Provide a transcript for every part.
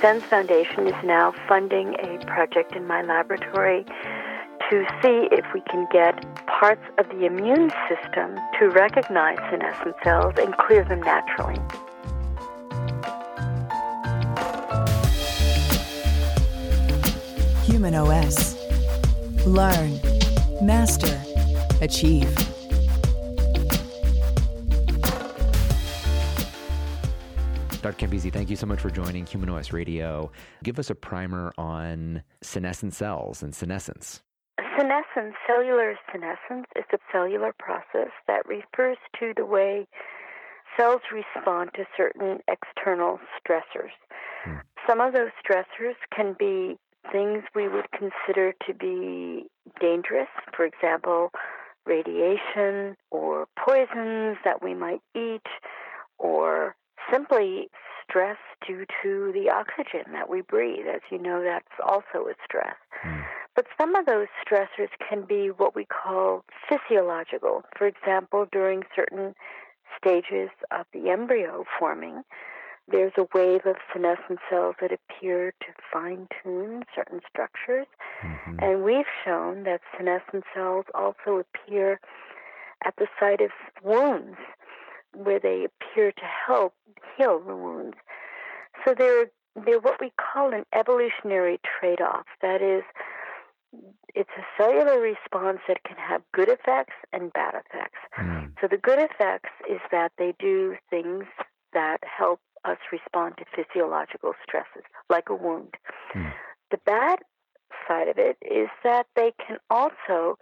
SENS Foundation is now funding a project in my laboratory to see if we can get parts of the immune system to recognize senescent cells and clear them naturally. Human OS. Learn, master, achieve. Dr. Campisi, thank you so much for joining Human OS Radio. Give us a primer on senescent cells and senescence. Senescence, cellular senescence, is a cellular process that refers to the way cells respond to certain external stressors. Hmm. Some of those stressors can be things we would consider to be dangerous, for example, radiation or poisons that we might eat or simply stress due to the oxygen that we breathe. As you know, that's also a stress. Mm. But some of those stressors can be what we call physiological. For example, during certain stages of the embryo forming, there's a wave of senescent cells that appear to fine tune certain structures. Mm-hmm. And we've shown that senescent cells also appear at the site of wounds where they appear to help heal the wounds. So they're they're what we call an evolutionary trade-off. That is, it's a cellular response that can have good effects and bad effects. Mm. So the good effects is that they do things that help us respond to physiological stresses, like a wound. Mm. The bad side of it is that they can also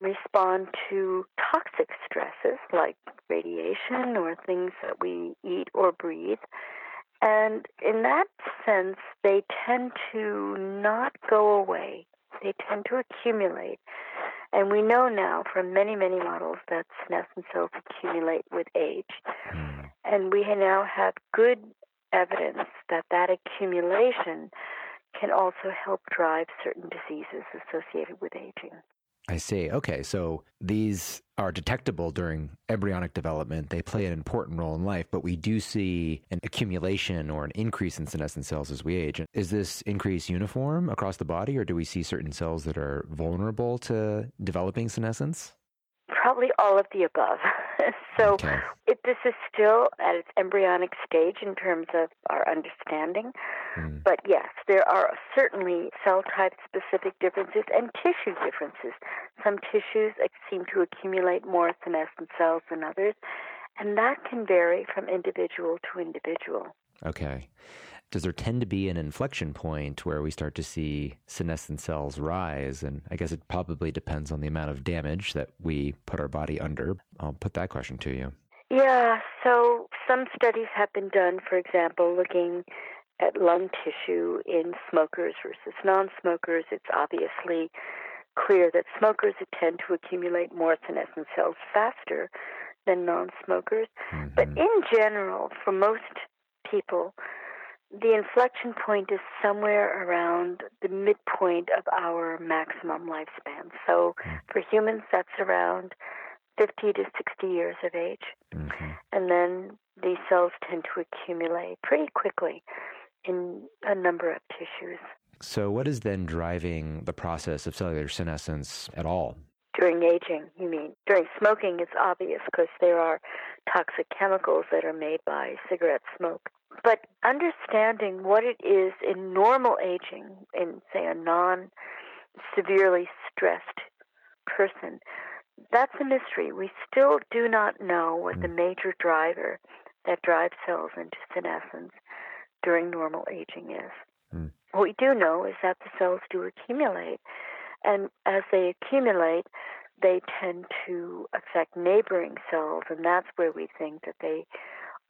respond to toxic stresses like radiation or things that we eat or breathe. And in that sense, they tend to not go away. They tend to accumulate. And we know now from many, many models that senescent cells accumulate with age. Hmm. And we now have good evidence that that accumulation can also help drive certain diseases associated with aging. I see. Okay. So these are detectable during embryonic development. They play an important role in life, but we do see an accumulation or an increase in senescent cells as we age. Is this increase uniform across the body, or do we see certain cells that are vulnerable to developing senescence? Probably all of the above. so okay. it, this is still at its embryonic stage in terms of our understanding. Mm. But yes, there are certainly cell type specific differences and tissue differences. Some tissues seem to accumulate more senescent cells than others, and that can vary from individual to individual. Okay does there tend to be an inflection point where we start to see senescent cells rise? And I guess it probably depends on the amount of damage that we put our body under. I'll put that question to you. Yeah, so some studies have been done, for example, looking at lung tissue in smokers versus non smokers. It's obviously clear that smokers tend to accumulate more senescent cells faster than non smokers. Mm-hmm. But in general, for most people, the inflection point is somewhere around the midpoint of our maximum lifespan. So hmm. for humans, that's around 50 to 60 years of age. Mm-hmm. And then these cells tend to accumulate pretty quickly in a number of tissues. So, what is then driving the process of cellular senescence at all? During aging, you mean? During smoking, it's obvious because there are toxic chemicals that are made by cigarette smoke. But understanding what it is in normal aging, in, say, a non severely stressed person, that's a mystery. We still do not know what the mm. major driver that drives cells into senescence during normal aging is. Mm. What we do know is that the cells do accumulate. And as they accumulate, they tend to affect neighboring cells, and that's where we think that they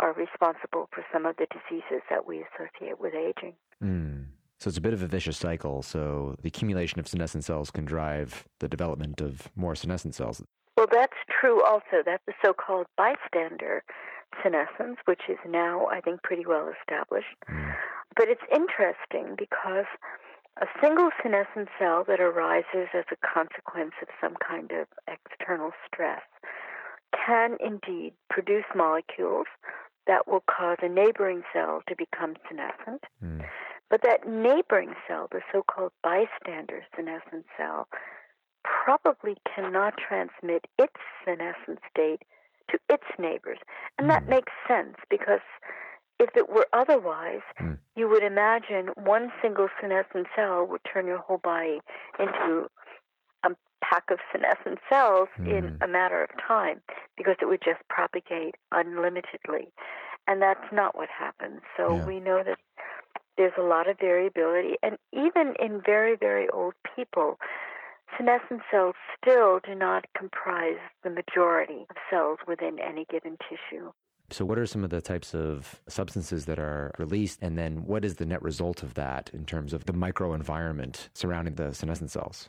are responsible for some of the diseases that we associate with aging. Mm. So it's a bit of a vicious cycle. So the accumulation of senescent cells can drive the development of more senescent cells. Well, that's true also. That's the so called bystander senescence, which is now, I think, pretty well established. Mm. But it's interesting because a single senescent cell that arises as a consequence of some kind of external stress can indeed produce molecules that will cause a neighboring cell to become senescent. Mm. But that neighboring cell, the so called bystander senescent cell, probably cannot transmit its senescent state to its neighbors. And that hmm. makes sense because if it were otherwise, mm. you would imagine one single senescent cell would turn your whole body into a pack of senescent cells mm. in hmm. a matter of time because it would just propagate unlimitedly. And that's not what happens. So yeah. we know that there's a lot of variability. And even in very, very old people, senescent cells still do not comprise the majority of cells within any given tissue. So, what are some of the types of substances that are released? And then, what is the net result of that in terms of the microenvironment surrounding the senescent cells?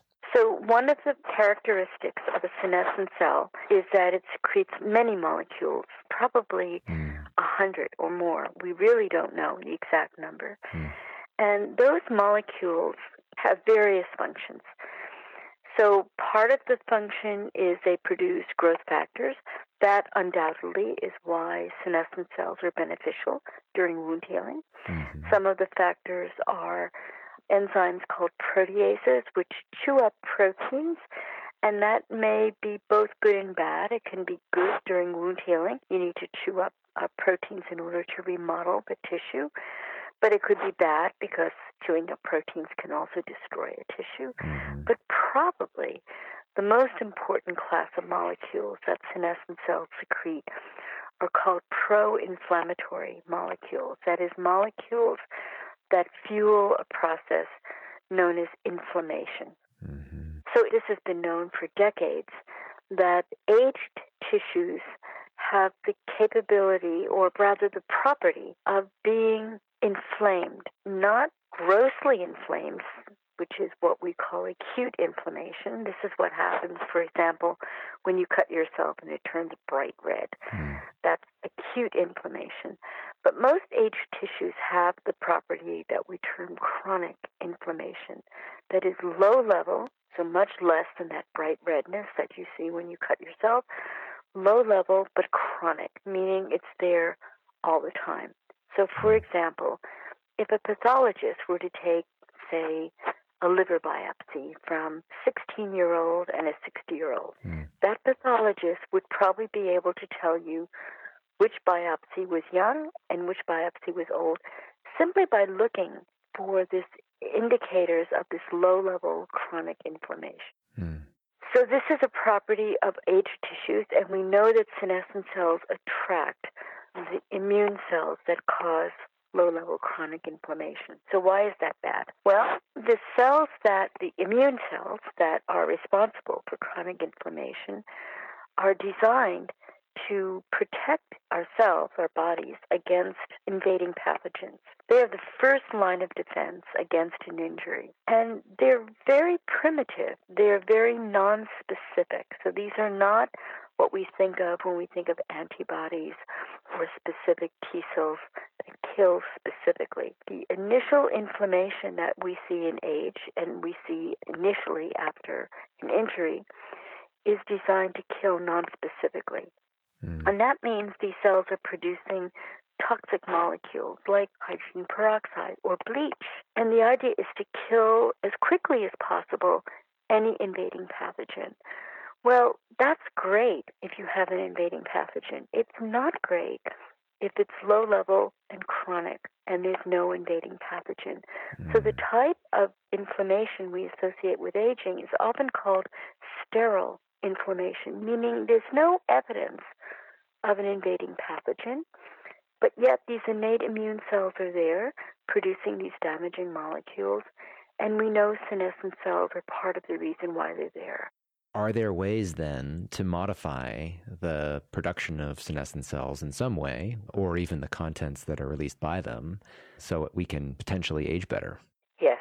One of the characteristics of a senescent cell is that it secretes many molecules, probably mm. a mm. hundred or more. We really don't know the exact number. Mm. And those molecules have various functions. So, part of the function is they produce growth factors. That undoubtedly is why senescent cells are beneficial during wound healing. Mm-hmm. Some of the factors are enzymes called proteases, which chew up proteins, and that may be both good and bad. It can be good during wound healing. You need to chew up uh, proteins in order to remodel the tissue. But it could be bad because chewing up proteins can also destroy a tissue. Mm-hmm. But probably the most important class of molecules that senescent cells secrete are called pro inflammatory molecules. That is, molecules that fuel a process known as inflammation. Mm-hmm. So, this has been known for decades that aged tissues have the capability, or rather the property, of being inflamed, not grossly inflamed, which is what we call acute inflammation. This is what happens, for example, when you cut yourself and it turns bright red. Mm. That's acute inflammation. But most aged tissues have the property that we term chronic inflammation, that is low level, so much less than that bright redness that you see when you cut yourself, low level but chronic, meaning it's there all the time. So, for example, if a pathologist were to take, say, a liver biopsy from 16 year old and a 60 year old. Mm. That pathologist would probably be able to tell you which biopsy was young and which biopsy was old simply by looking for this indicators of this low level chronic inflammation. Mm. So this is a property of aged tissues and we know that senescent cells attract the immune cells that cause low level chronic inflammation. So, why is that bad? Well, the cells that, the immune cells that are responsible for chronic inflammation, are designed to protect ourselves, our bodies, against invading pathogens. They are the first line of defense against an injury. And they're very primitive. They're very non-specific. So these are not what we think of when we think of antibodies or specific T cells that kill specifically. The initial inflammation that we see in age and we see initially after an injury is designed to kill non-specifically. Mm. And that means these cells are producing toxic molecules like hydrogen peroxide or bleach. And the idea is to kill as quickly as possible any invading pathogen. Well, that's great if you have an invading pathogen. It's not great if it's low level and chronic and there's no invading pathogen. Mm. So the mm. type of inflammation we associate with aging is often called sterile inflammation, meaning there's no evidence of an invading pathogen, but yet these innate immune cells are there producing these damaging molecules, and we know senescent cells are part of the reason why they're there. Are there ways then to modify the production of senescent cells in some way, or even the contents that are released by them, so we can potentially age better? Yes.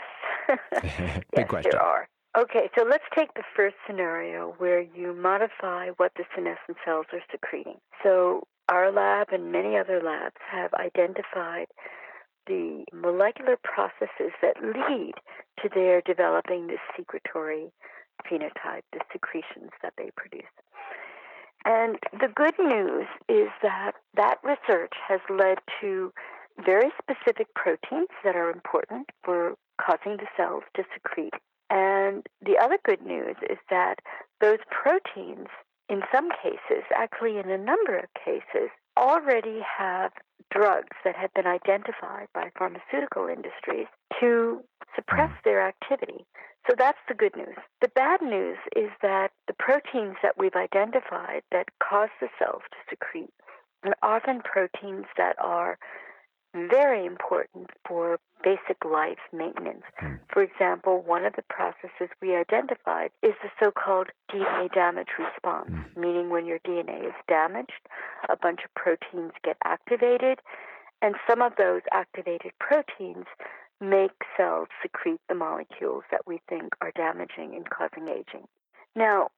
Big yes, question. There are. Okay, so let's take the first scenario where you modify what the senescent cells are secreting. So, our lab and many other labs have identified the molecular processes that lead to their developing this secretory phenotype, the secretions that they produce. And the good news is that that research has led to very specific proteins that are important for causing the cells to secrete. And the other good news is that those proteins, in some cases, actually in a number of cases, already have drugs that have been identified by pharmaceutical industries to suppress mm. their activity. So that's the good news. The bad news is that the proteins that we've identified that cause the cells to secrete are often proteins that are very important for basic life maintenance. Hmm. For example, one of the processes we identified is the so called DNA damage response, mm. meaning when your DNA is damaged, a bunch of proteins get activated, and some of those activated proteins make cells secrete the molecules that we think are damaging and causing aging. Now,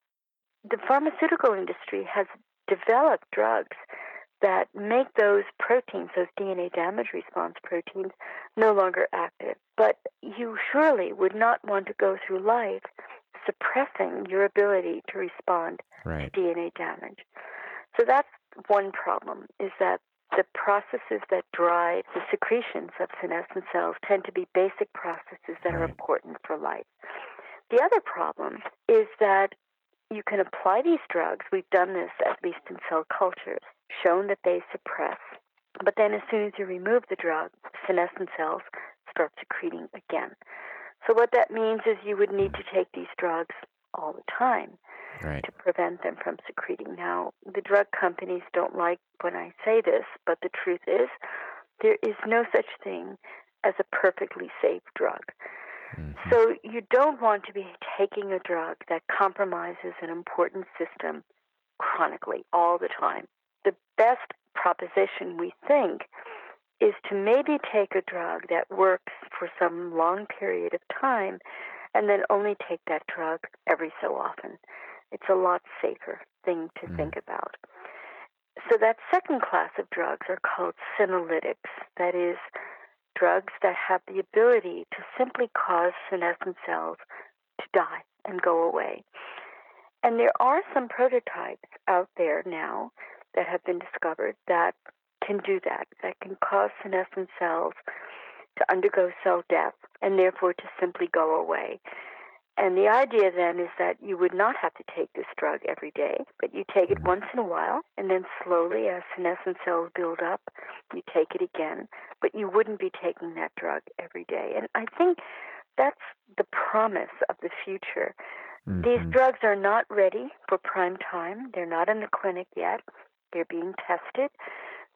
the pharmaceutical industry has developed drugs that make those proteins, those DNA damage response proteins, no longer active. But you surely would not want to go through life suppressing your ability to respond right. to DNA damage. So that's one problem, is that the processes that drive the secretions of senescent cells tend to be basic processes that right. are important for life. The other problem is that you can apply these drugs. We've done this at least in cell cultures shown that they suppress. But then, as soon as you remove the drug, senescent cells start secreting again. So, what that means is you would need to take these drugs all the time right. to prevent them from secreting. Now, the drug companies don't like when I say this, but the truth is there is no such thing as a perfectly safe drug. Mm-hmm. So, you don't want to be taking a drug that compromises an important system chronically all the time the best proposition we think is to maybe take a drug that works for some long period of time and then only take that drug every so often. It's a lot safer thing to mm. think about. So that second class of drugs are called senolytics. That is, drugs that have the ability to simply cause senescent cells to die and go away. And there are some prototypes out there now that have been discovered that can do that, that can cause senescent cells to undergo cell death and therefore to simply go away. And the idea then is that you would not have to take this drug every day, but you take it once in a while, and then slowly, as senescent cells build up, you take it again. But you wouldn't be taking that drug every day. And I think that's the promise of the future. Mm-hmm. These drugs are not ready for prime time, they're not in the clinic yet. They're being tested.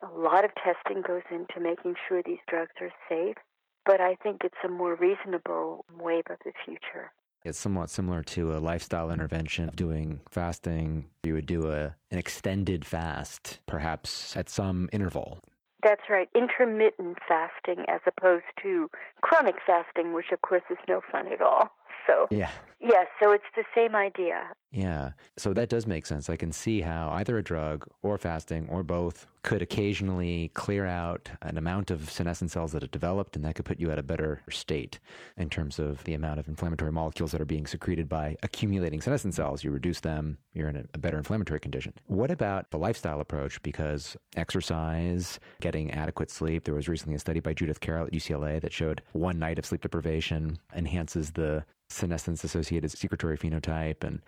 A lot of testing goes into making sure these drugs are safe, but I think it's a more reasonable wave of the future. It's somewhat similar to a lifestyle intervention of doing fasting. You would do a, an extended fast, perhaps at some interval. That's right, intermittent fasting as opposed to chronic fasting, which of course is no fun at all. So, yeah. Yes, so it's the same idea. Yeah. So that does make sense. I can see how either a drug or fasting or both could occasionally clear out an amount of senescent cells that have developed, and that could put you at a better state in terms of the amount of inflammatory molecules that are being secreted by accumulating senescent cells. You reduce them, you're in a better inflammatory condition. What about the lifestyle approach? Because exercise, getting adequate sleep, there was recently a study by Judith Carroll at UCLA that showed one night of sleep deprivation enhances the senescence associated secretory phenotype and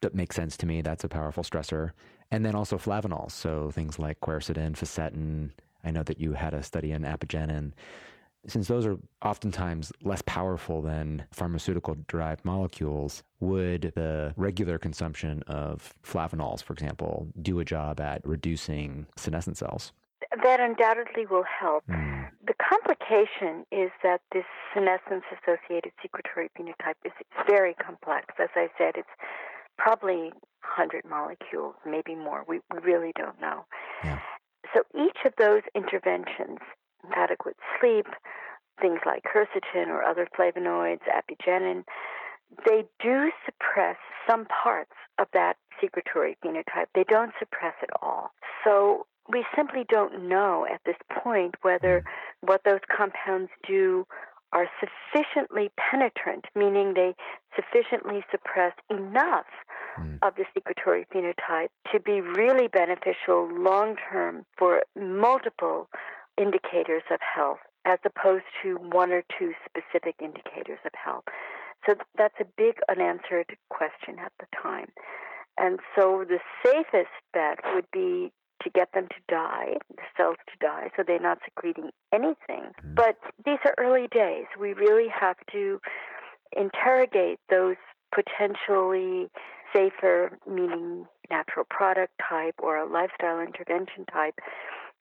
that makes sense to me. That's a powerful stressor. And then also flavanols, so things like quercetin, fisetin. I know that you had a study in apigenin. Since those are oftentimes less powerful than pharmaceutical derived molecules, would the regular consumption of flavanols, for example, do a job at reducing senescent cells? That undoubtedly will help. Mm. The complication is that this senescence associated secretory phenotype is very complex. As I said, it's probably 100 molecules, maybe more. We, we really don't know. Yeah. So each of those interventions, adequate sleep, things like quercetin or other flavonoids, apigenin, they do suppress some parts of that secretory phenotype. They don't suppress it all. So we simply don't know at this point whether mm. what those compounds do are sufficiently penetrant, meaning they sufficiently suppress enough mm. of the secretory phenotype to be really beneficial long term for multiple indicators of health as opposed to one or two specific indicators of health. So that's a big unanswered question at the time. And so the safest bet would be to get them to die, the cells to die, so they're not secreting anything. Mm-hmm. But these are early days. We really have to interrogate those potentially safer, meaning natural product type or a lifestyle intervention type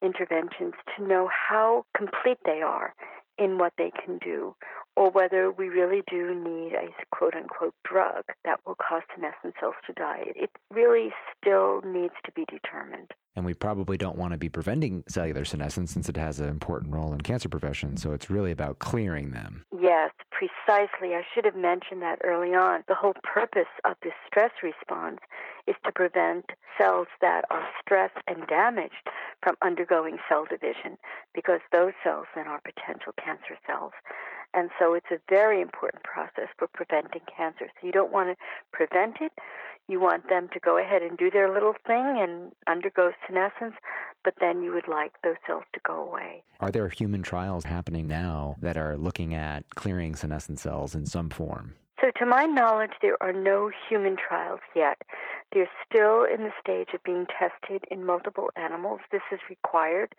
interventions to know how complete they are in what they can do, or whether we really do need a quote unquote drug that will cause senescent cells to die. It really still needs to be determined. And we probably don't want to be preventing cellular senescence since it has an important role in cancer prevention. So it's really about clearing them. Yes, precisely. I should have mentioned that early on. The whole purpose of this stress response is to prevent cells that are stressed and damaged from undergoing cell division because those cells then are potential cancer cells. And so it's a very important process for preventing cancer. So you don't want to prevent it. You want them to go ahead and do their little thing and undergo senescence, but then you would like those cells to go away. Are there human trials happening now that are looking at clearing senescent cells in some form? So, to my knowledge, there are no human trials yet. They're still in the stage of being tested in multiple animals. This is required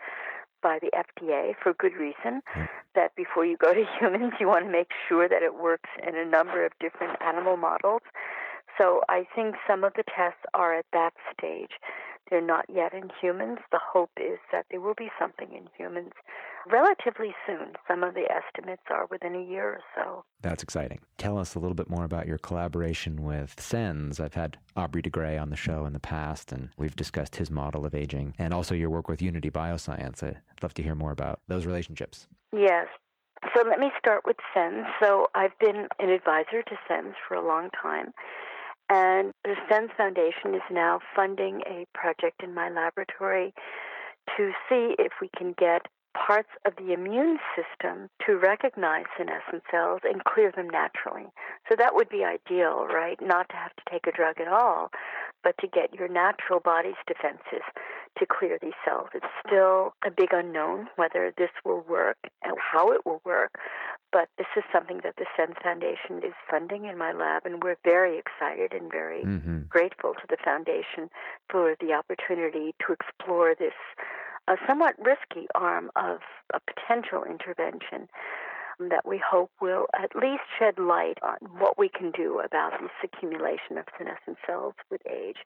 by the FDA for good reason mm-hmm. that before you go to humans, you want to make sure that it works in a number of different animal models. So I think some of the tests are at that stage. They're not yet in humans. The hope is that there will be something in humans relatively soon. Some of the estimates are within a year or so. That's exciting. Tell us a little bit more about your collaboration with SENS. I've had Aubrey de Grey on the show in the past, and we've discussed his model of aging, and also your work with Unity Bioscience. I'd love to hear more about those relationships. Yes. So let me start with SENS. So I've been an advisor to SENS for a long time. And the SENS Foundation is now funding a project in my laboratory to see if we can get parts of the immune system to recognize senescent cells and clear them naturally. So that would be ideal, right? Not to have to take a drug at all, but to get your natural body's defenses to clear these cells. It's still a big unknown whether this will work and how it will work, but this is something that the SENS Foundation is funding in my lab, and we're very excited and very mm-hmm. grateful to the foundation for the opportunity to explore this a somewhat risky arm of a potential intervention that we hope will at least shed light on what we can do about this accumulation of senescent cells with age.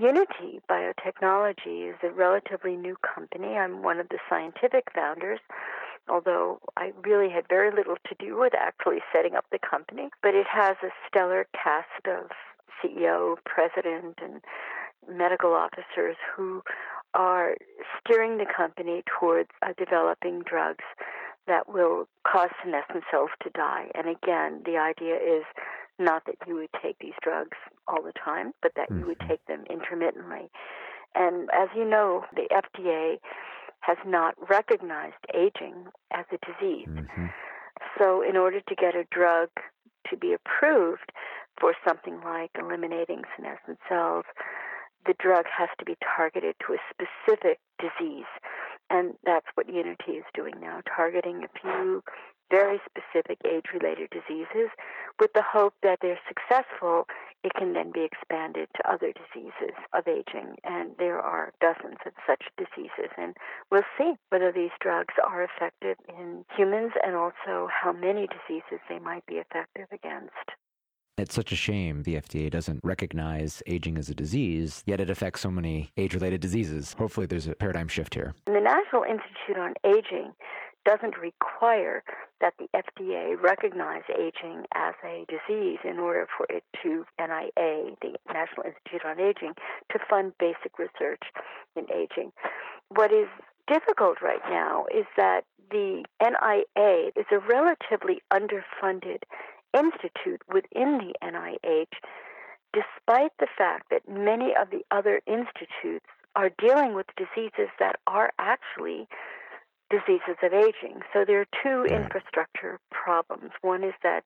Unity Biotechnology is a relatively new company. I'm one of the scientific founders, although I really had very little to do with actually setting up the company. But it has a stellar cast of CEO, president, and medical officers who are steering the company towards uh, developing drugs that will cause senescent cells to die. And again, the idea is not that you would take these drugs all the time, but that mm-hmm. you would mm-hmm. take them intermittently. And as you know, the FDA has not recognized aging as a disease. Mm-hmm. So, in order to get a drug to be approved for something like eliminating senescent cells, the drug has to be targeted to a specific disease. And that's what Unity is doing now, targeting a few very specific age related diseases with the hope that they're successful, it can then be expanded to other diseases of aging. And there are dozens of such diseases. And we'll see whether these drugs are effective in humans and also how many diseases they might be effective against. It's such a shame the FDA doesn't recognize aging as a disease, yet it affects so many age related diseases. Hopefully, there's a paradigm shift here. The National Institute on Aging doesn't require that the FDA recognize aging as a disease in order for it to, NIA, the National Institute on Aging, to fund basic research in aging. What is difficult right now is that the NIA is a relatively underfunded institute within the NIH, despite the fact that many of the other institutes are dealing with diseases that are actually diseases of aging. So there are two infrastructure problems. One is that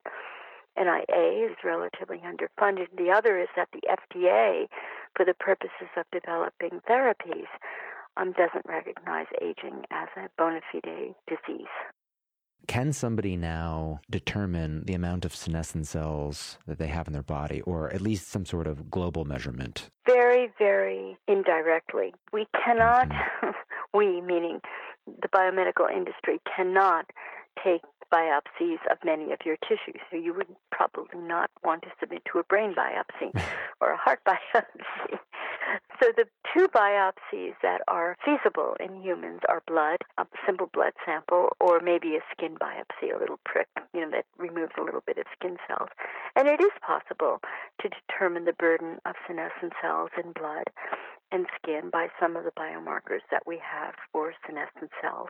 NIA is relatively underfunded. The other is that the FDA, for the purposes of developing therapies, um, doesn't recognize aging as a bona fide disease. Can somebody now determine the amount of senescent cells that they have in their body, or at least some sort of global measurement? Very, very indirectly. We cannot, mm-hmm. we meaning the biomedical industry, cannot take biopsies of many of your tissues. So you would probably not want to submit to a brain biopsy or a heart biopsy. So the two biopsies that are feasible in humans are blood, a simple blood sample, or maybe a skin biopsy, a little prick, you know, that removes a little bit of skin cells. And it is possible to determine the burden of senescent cells in blood and skin by some of the biomarkers that we have for senescent cells.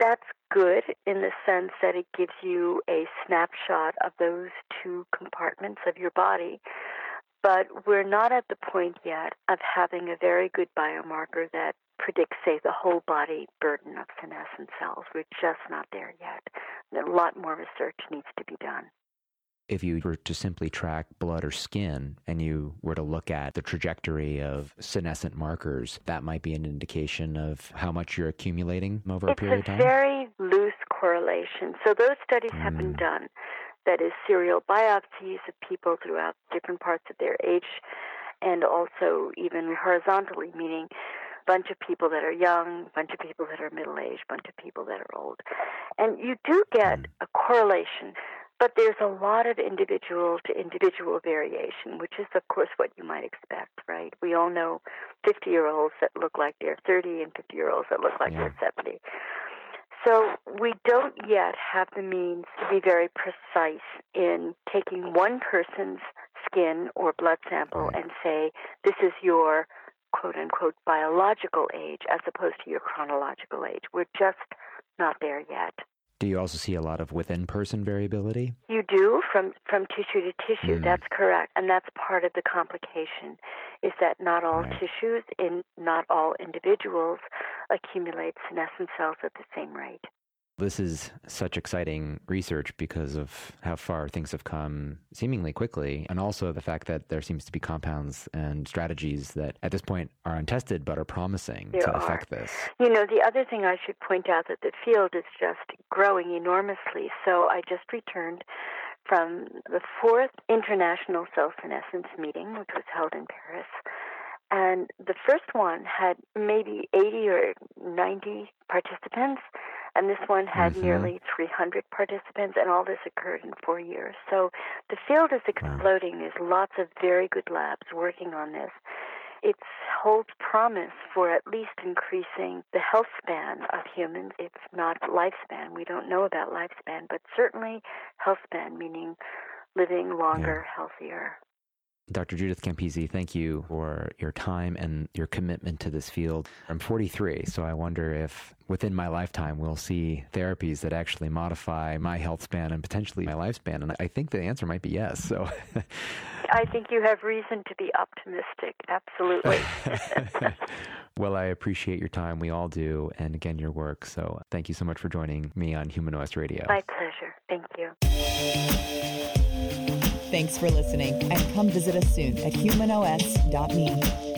That's good in the sense that it gives you a snapshot of those two compartments of your body but we're not at the point yet of having a very good biomarker that predicts, say, the whole body burden of senescent cells. We're just not there yet. A lot more research needs to be done. If you were to simply track blood or skin and you were to look at the trajectory of senescent markers, that might be an indication of how much you're accumulating over it's a period of time? It's a very loose correlation. So those studies mm. have been mm. done that is serial biopsies of people throughout different parts of their age and also even horizontally, meaning a bunch of people that are young, a bunch of people that are middle aged, a bunch of people that are old. And you do get hmm. a correlation, but there's a lot of individual to individual variation, which is, of course, what you might expect, right? We all know 50 year olds that look like they're 30 and 50 year olds that look like yeah. they're 70. So we don't yet have the means to be very precise in taking one person's skin or blood sample and say, this is your quote unquote biological age as opposed to your chronological age. We're just not there yet. Do you also see a lot of within person variability? You do from from tissue to tissue. Mm. That's correct, and that's part of the complication. Is that not all right. tissues in not all individuals accumulate senescent cells at the same rate. This is such exciting research because of how far things have come seemingly quickly, and also the fact that there seems to be compounds and strategies that at this point are untested but are promising there to are. affect this. You know, the other thing I should point out that the field is just growing enormously. So I just returned from the fourth International Cell Senescence meeting, which was held in Paris. And the first one had maybe 80 or 90 participants, and this one had mm-hmm. nearly 300 participants, and all this occurred in four years. So the field is exploding. Wow. There's lots of very good labs working on this. It holds promise for at least increasing the health span of humans. It's not lifespan. We don't know about lifespan, but certainly health span, meaning living longer, yeah. healthier. Dr. Judith Campisi, thank you for your time and your commitment to this field. I'm 43, so I wonder if within my lifetime we'll see therapies that actually modify my health span and potentially my lifespan. And I think the answer might be yes. So I think you have reason to be optimistic. Absolutely. well, I appreciate your time. We all do. And again, your work. So thank you so much for joining me on Human OS Radio. My pleasure. Thank you. Thanks for listening, and come visit us soon at humanos.me.